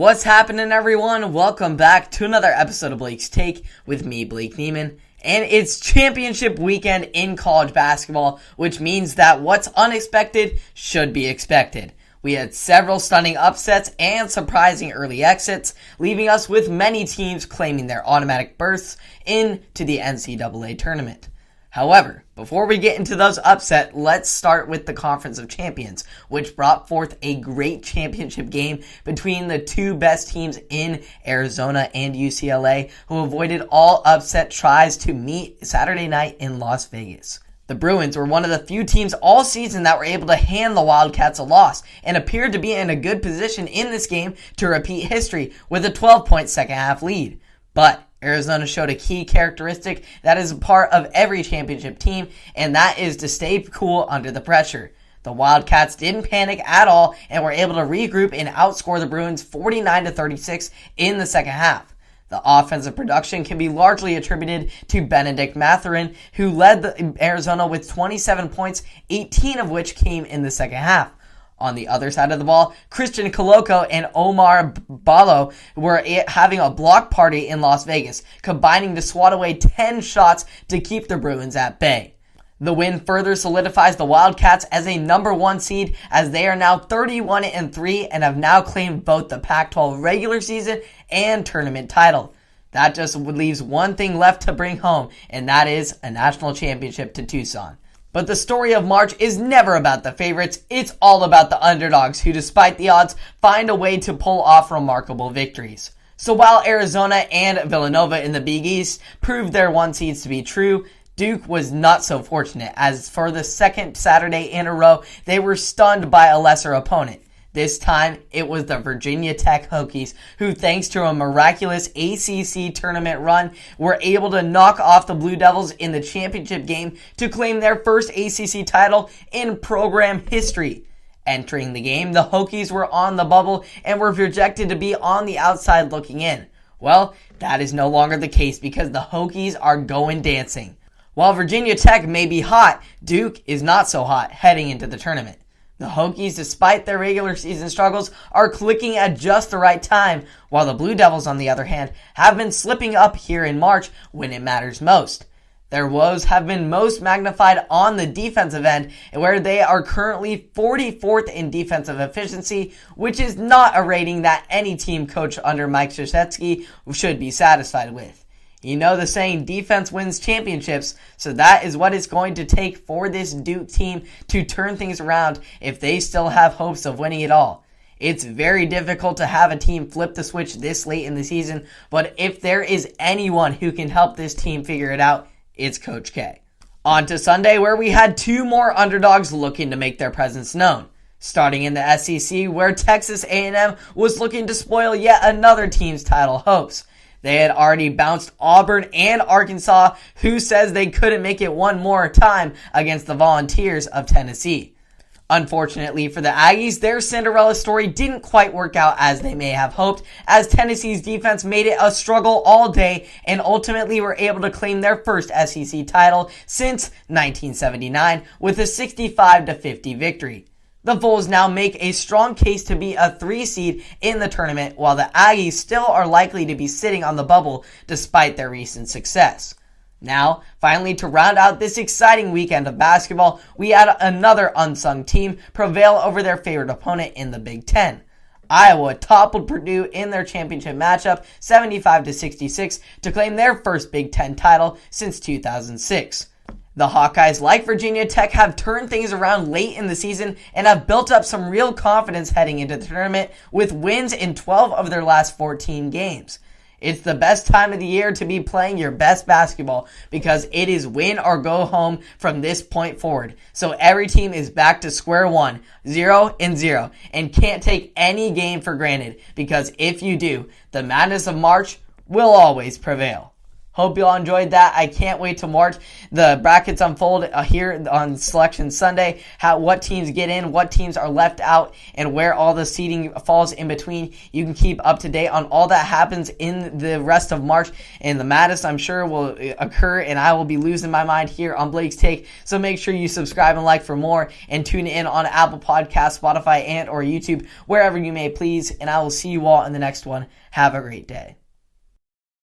What's happening, everyone? Welcome back to another episode of Blake's Take with me, Blake Neiman. And it's championship weekend in college basketball, which means that what's unexpected should be expected. We had several stunning upsets and surprising early exits, leaving us with many teams claiming their automatic berths into the NCAA tournament. However, before we get into those upset, let's start with the Conference of Champions, which brought forth a great championship game between the two best teams in Arizona and UCLA, who avoided all upset tries to meet Saturday night in Las Vegas. The Bruins were one of the few teams all season that were able to hand the Wildcats a loss and appeared to be in a good position in this game to repeat history with a 12 point second half lead. But Arizona showed a key characteristic that is a part of every championship team, and that is to stay cool under the pressure. The Wildcats didn't panic at all and were able to regroup and outscore the Bruins 49 to 36 in the second half. The offensive production can be largely attributed to Benedict Mathurin, who led Arizona with 27 points, 18 of which came in the second half. On the other side of the ball, Christian Koloko and Oumar Ballo were having a block party in Las Vegas, combining to swat away 10 shots to keep the Bruins at bay. The win further solidifies the Wildcats as a number one seed as they are now 31 and 3 and have now claimed both the Pac-12 regular season and tournament title. That just leaves one thing left to bring home, and that is a national championship to Tucson. But the story of March is never about the favorites, it's all about the underdogs who, despite the odds, find a way to pull off remarkable victories. So while Arizona and Villanova in the Big East proved their one seeds to be true, Duke was not so fortunate as for the second Saturday in a row, they were stunned by a lesser opponent. This time, it was the Virginia Tech Hokies who, thanks to a miraculous ACC tournament run, were able to knock off the Blue Devils in the championship game to claim their first ACC title in program history. Entering the game, the Hokies were on the bubble and were projected to be on the outside looking in. Well, that is no longer the case because the Hokies are going dancing. While Virginia Tech may be hot, Duke is not so hot heading into the tournament. The Hokies, despite their regular season struggles, are clicking at just the right time, while the Blue Devils, on the other hand, have been slipping up here in March when it matters most. Their woes have been most magnified on the defensive end, where they are currently 44th in defensive efficiency, which is not a rating that any team coach under Mike Krzyzewski should be satisfied with. You know the saying, defense wins championships, so that is what it's going to take for this Duke team to turn things around if they still have hopes of winning it all. It's very difficult to have a team flip the switch this late in the season, but if there is anyone who can help this team figure it out, it's Coach K. On to Sunday, where we had two more underdogs looking to make their presence known. Starting in the SEC, where Texas A&M was looking to spoil yet another team's title hopes. They had already bounced Auburn and Arkansas, who says they couldn't make it one more time against the Volunteers of Tennessee. Unfortunately for the Aggies, their Cinderella story didn't quite work out as they may have hoped, as Tennessee's defense made it a struggle all day and ultimately were able to claim their first SEC title since 1979 with a 65 50 victory. The Vols now make a strong case to be a three seed in the tournament, while the Aggies still are likely to be sitting on the bubble despite their recent success. Now, finally, to round out this exciting weekend of basketball, we had another unsung team prevail over their favorite opponent in the Big Ten. Iowa toppled Purdue in their championship matchup 75 to 66 to claim their first Big Ten title since 2006. The Hawkeyes, like Virginia Tech, have turned things around late in the season and have built up some real confidence heading into the tournament with wins in 12 of their last 14 games. It's the best time of the year to be playing your best basketball because it is win or go home from this point forward. So every team is back to square one, zero and zero, and can't take any game for granted because if you do, the madness of March will always prevail. Hope you all enjoyed that. I can't wait to March. The brackets unfold uh, here on Selection Sunday. How what teams get in, what teams are left out, and where all the seeding falls in between. You can keep up to date on all that happens in the rest of March. And the Madness, I'm sure, will uh, occur, and I will be losing my mind here on Blake's Take. So make sure you subscribe and like for more, and tune in on Apple Podcast, Spotify, and or YouTube, wherever you may please. And I will see you all in the next one. Have a great day.